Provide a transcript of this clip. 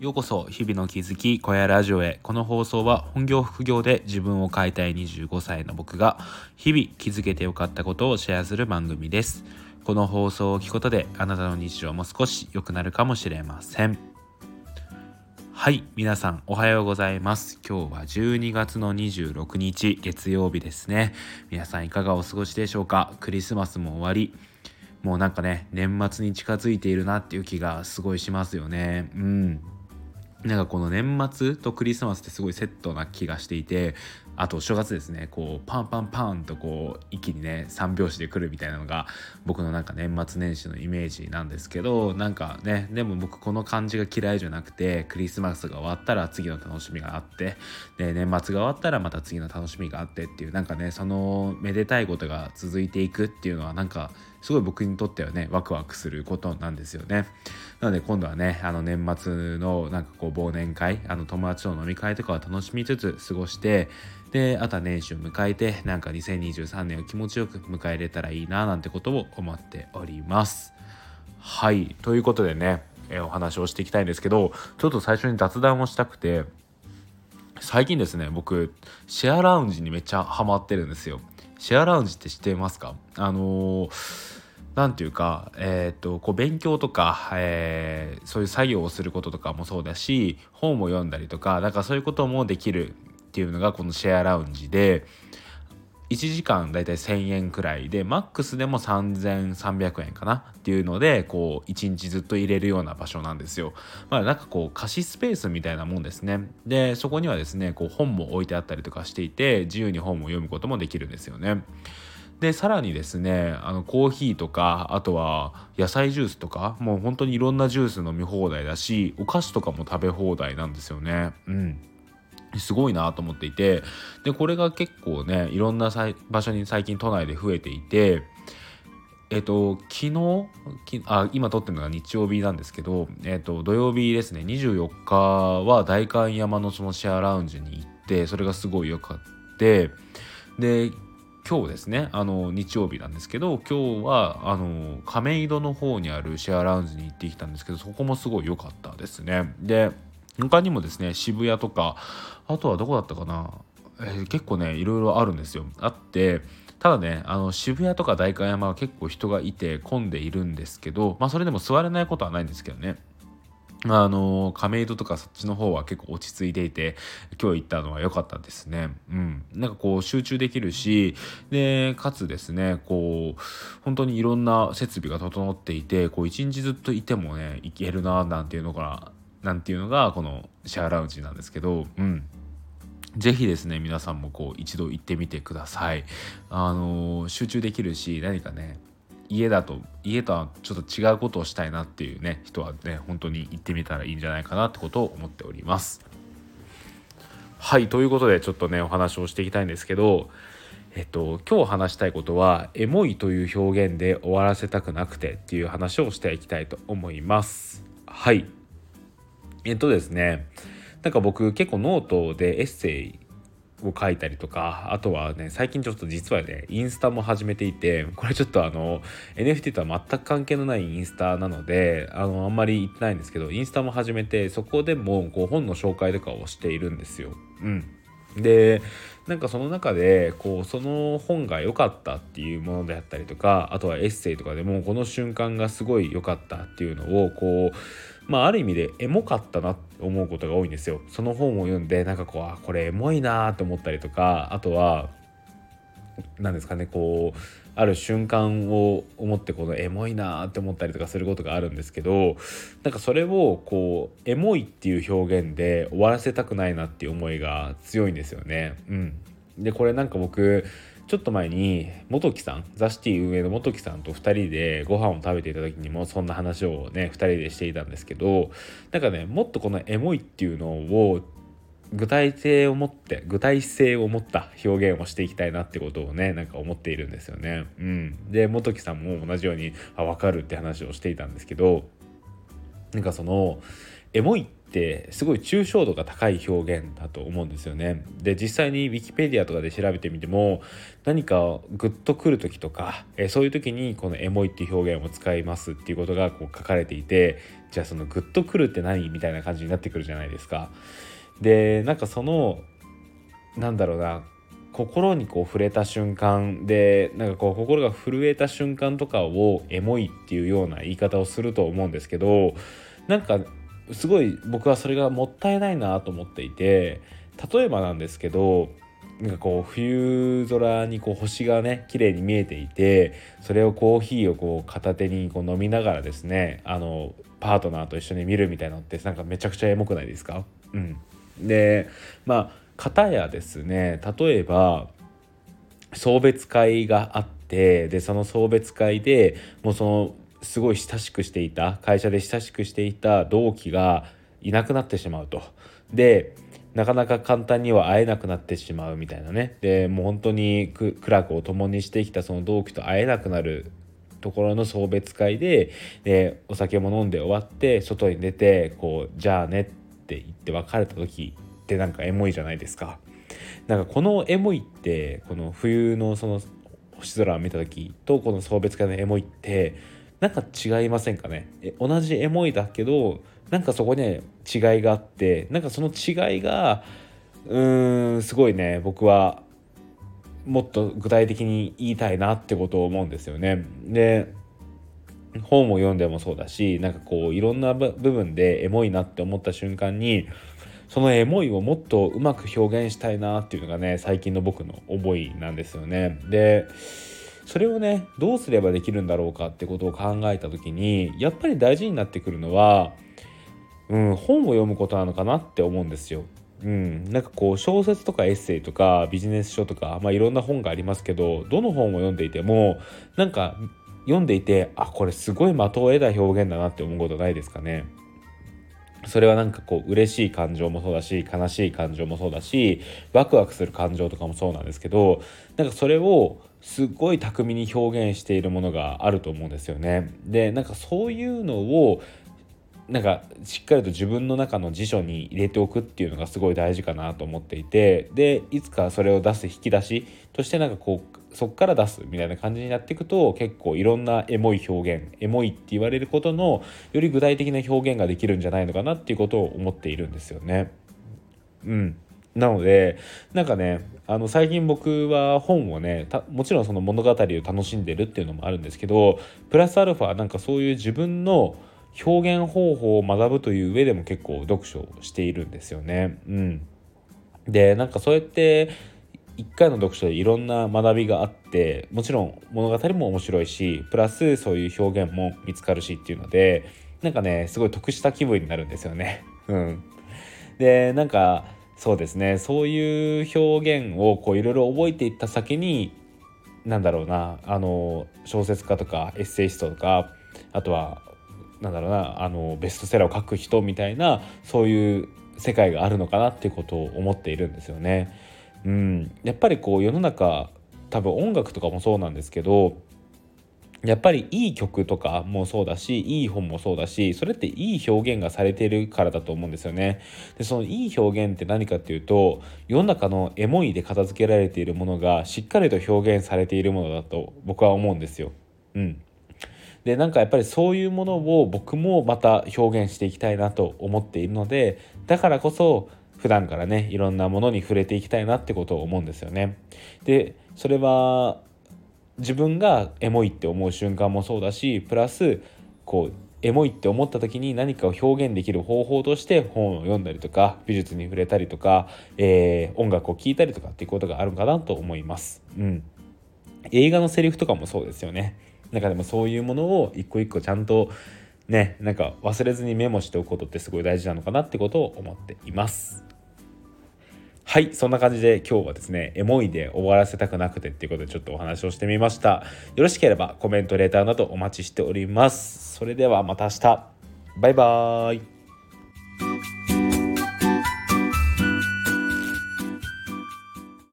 ようこそ日々の気づき小屋ラジオへ。この放送は本業副業で自分を変えたい25歳の僕が日々気づけてよかったことをシェアする番組です。この放送を聞くことであなたの日常も少し良くなるかもしれません。はい皆さんおはようございます。今日は12月の26日月曜日ですね。皆さんいかがお過ごしでしょうか？クリスマスも終わり。もうなんかね年末に近づいているなっていう気がすごいしますよね。うん。なんかこの年末とクリスマスってすごいセットな気がしていてあと正月ですねこうパンパンパンとこう一気にね3拍子で来るみたいなのが僕のなんか年末年始のイメージなんですけどなんかねでも僕この感じが嫌いじゃなくてクリスマスが終わったら次の楽しみがあってで年末が終わったらまた次の楽しみがあってっていうなんかねそのめでたいことが続いていくっていうのはなんかすごい僕にとってはねワクワクすることなんですよね。なので今度はねあの年末のなんかこう忘年会あの友達との飲み会とかを楽しみつつ過ごしてであとは年始を迎えてなんか2023年を気持ちよく迎えれたらいいななんてことを思っております。はいということでね、えお話をしていきたいんですけどちょっと最初に雑談をしたくて最近ですね僕シェアラウンジにめっちゃハマってるんですよ。シェアラウンジって知ってますか？あの何ていうか、えーと、こう勉強とか、えー、そういう作業をすることとかもそうだし本を読んだりとかなんかそういうこともできるっていうのがこのシェアラウンジで1時間だいたい1,000円くらいでマックスでも3,300円かなっていうのでこう1日ずっと入れるような場所なんですよ。まあなんかこう貸しスペースみたいなもんですね。でそこにはですねこう本も置いてあったりとかしていて自由に本を読むこともできるんですよね。でさらにですねあのコーヒーとかあとは野菜ジュースとかもう本当にいろんなジュース飲み放題だしお菓子とかも食べ放題なんですよね。うんすごいなと思っていてでこれが結構ねいろんな場所に最近都内で増えていてえっと昨日あ今撮ってるのが日曜日なんですけど、えっと、土曜日ですね24日は代官山のそのシェアラウンジに行ってそれがすごい良かってで今日ですねあの日曜日なんですけど今日はあの亀戸の方にあるシェアラウンジに行ってきたんですけどそこもすごい良かったですね。で他にもですね渋谷とかあとはどこだったかな、えー、結構ねいろいろあるんですよ。あってただねあの渋谷とか代官山は結構人がいて混んでいるんですけどまあそれでも座れないことはないんですけどね。あの亀戸とかそっちの方は結構落ち着いていて今日行ったのは良かったですね。うん、なんかこう集中できるしでかつですねこう本当にいろんな設備が整っていてこう一日ずっといてもねいけるななんていうのがなんていうのがこのシェアラウンジなんですけど、うん。ぜひですね皆さんもこう一度行ってみてください。あのー、集中できるし何かね家だと家とはちょっと違うことをしたいなっていうね人はね本当に行ってみたらいいんじゃないかなってことを思っております。はいということでちょっとねお話をしていきたいんですけどえっと今日話したいことはエモいという表現で終わらせたくなくてっていう話をしていきたいと思います。はいえっとですねなんか僕結構ノートでエッセイを書いたりとかあとはね最近ちょっと実はねインスタも始めていてこれちょっとあの NFT とは全く関係のないインスタなのであのあんまり言ってないんですけどインスタも始めてそこでもこう本の紹介とかをしているんですよ。うん、でなんかその中でこうその本が良かったっていうものであったりとかあとはエッセイとかでもこの瞬間がすごい良かったっていうのをこうまあある意味でエモかったなって思うことが多いんですよ。その本を読んでなんかこうあこれエモいなって思ったりとかあとは何ですかねこうある瞬間を思ってこのエモいなって思ったりとかすることがあるんですけどなんかそれをこうエモいっていう表現で終わらせたくないなっていう思いが強いんですよね。うん、でこれなんか僕ちょっと前に元木さんザ・シティ運営の元木さんと2人でご飯を食べていた時にもそんな話をね2人でしていたんですけどなんかねもっとこのエモいっていうのを具体性を持って具体性を持った表現をしていきたいなってことをねなんか思っているんですよね。うん、で元木さんも同じようにあ分かるって話をしていたんですけどなんかそのエモいっってすごい抽象度が高い表現だと思うんですよね。で実際に Wikipedia とかで調べてみても何かグッとくる時とか、えそういう時にこのエモいっていう表現を使いますっていうことがこう書かれていてじゃあそのグッとくるって何みたいな感じになってくるじゃないですか。でなんかそのなんだろうな心にこう触れた瞬間でなんかこう心が震えた瞬間とかをエモいっていうような言い方をすると思うんですけどなんかすごい僕はそれがもったいないなと思っていて例えばなんですけどなんかこう冬空にこう星がね綺麗に見えていてそれをコーヒーをこう片手にこう飲みながらですねあのパートナーと一緒に見るみたいなのってなんかめちゃくちゃエモくないですか？うん、でまあ片やですね例えば送別会があってでその送別会でもうそのすごい親しくしていた会社で親しくしていた同期がいなくなってしまうと。でなかなか簡単には会えなくなってしまうみたいなねでもう本当に苦楽を共にしてきたその同期と会えなくなるところの送別会ででお酒も飲んで終わって外に出てこうじゃあねって言って別れた時ってなんかエモいじゃないですか。なんかこのエモいってこの冬のその星空を見た時とこの送別会のエモいってなんか違いませんかね？え同じエモいだけどなんかそこに違いがあってなんかその違いがうーんすごいね僕はもっと具体的に言いたいなってことを思うんですよね。で本を読んでもそうだしなんかこういろんな部分でエモいなって思った瞬間にそのエモいをもっとうまく表現したいなっていうのがね最近の僕の思いなんですよね。でそれをねどうすればできるんだろうかってことを考えた時にやっぱり大事になってくるのは、うん、本を読むことなのかなって思うんですよ。うん、なんかこう小説とかエッセイとかビジネス書とか、まあ、いろんな本がありますけどどの本を読んでいてもなんか読んでいてあこれすごい的を得た表現だなって思うことないですかね。それはなんかこう嬉しい感情もそうだし悲しい感情もそうだしワクワクする感情とかもそうなんですけどなんかそれをすっごい巧みに表現しているものがあると思うんですよね。でなんかそういうのをなんかしっかりと自分の中の辞書に入れておくっていうのがすごい大事かなと思っていてでいつかそれを出す引き出しとしてなんかこうそっから出すみたいな感じになっていくと結構いろんなエモい表現エモいって言われることのより具体的な表現ができるんじゃないのかなっていうことを思っているんですよね。うんなのでなんかねあの最近僕は本をねもちろんその物語を楽しんでるっていうのもあるんですけどプラスアルファなんかそういう自分の表現方法を学ぶという上でも結構読書をしているんですよね。うん、でなんかそうやって1回の読書でいろんな学びがあってもちろん物語も面白いしプラスそういう表現も見つかるしっていうのでなんかねすごい得した気分になるんですよね。うん、でなんかそうですね。そういう表現をこういろいろ覚えていった先に何だろうな。あの小説家とかエッセイストとかあとはなんだろうな。あのベストセラーを書く人みたいなそういう世界があるのかなっていうことを思っているんですよね。うん、やっぱりこう世の中多分音楽とかもそうなんですけどやっぱりいい曲とかもそうだしいい本もそうだしそれっていい表現がされているからだと思うんですよね。でそのいい表現って何かっていうと世の中のエモいで片付けられているものがしっかりと表現されているものだと僕は思うんですよ。うん、でなんかやっぱりそういうものを僕もまた表現していきたいなと思っているのでだからこそ普段からねいろんなものに触れていきたいなってことを思うんですよね。でそれは自分がエモいって思う瞬間もそうだしプラスこうエモいって思った時に何かを表現できる方法として本を読んだりとか美術に触れたりとか、えー、音楽を聴いたりとかっていうことがあるかなと思います。うん、映画のセリフとかもそうですよね。なんかでもそういうものを一個一個ちゃんとねなんか忘れずにメモしておくことってすごい大事なのかなってことを思っています。はいそんな感じで今日はですねエモいで終わらせたくなくてっていうことでちょっとお話をしてみました。よろしければコメントレーターなどお待ちしております。それではまた明日。バイバーイ。